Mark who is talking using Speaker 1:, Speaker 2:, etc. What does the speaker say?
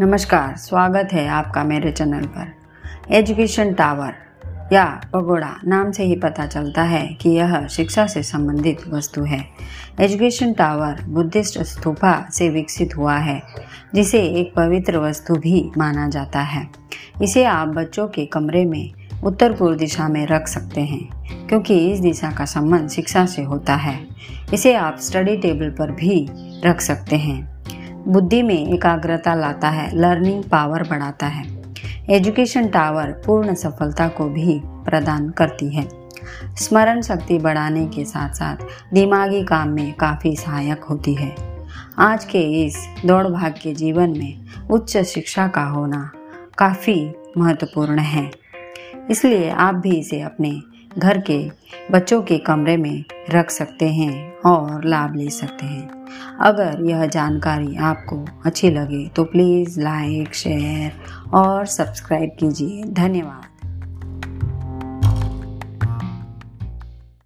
Speaker 1: नमस्कार, स्वागत है आपका मेरे चैनल पर। एजुकेशन टावर या पगोड़ा नाम से ही पता चलता है कि यह शिक्षा से संबंधित वस्तु है। एजुकेशन टावर बुद्धिस्ट स्तूपा से विकसित हुआ है, जिसे एक पवित्र वस्तु भी माना जाता है। इसे आप बच्चों के कमरे में उत्तर पूर्व दिशा में रख सकते हैं, क्योंकि इस दिशा का संबंध शिक्षा से होता है। इसे आप स्टडी टेबल पर भी रख सकते हैं। बुद्धि में एकाग्रता लाता है लर्निंग पावर बढ़ाता है। एजुकेशन टावर पूर्ण सफलता को भी प्रदान करती है। स्मरण शक्ति बढ़ाने के साथ साथ दिमागी काम में काफ़ी सहायक होती है। आज के इस दौड़ भाग के जीवन में उच्च शिक्षा का होना काफ़ी महत्वपूर्ण है। इसलिए आप भी इसे अपने घर के बच्चों के कमरे में रख सकते हैं और लाभ ले सकते हैं। अगर यह जानकारी आपको अच्छी लगे तो प्लीज़ लाइक शेयर और सब्सक्राइब कीजिए। धन्यवाद।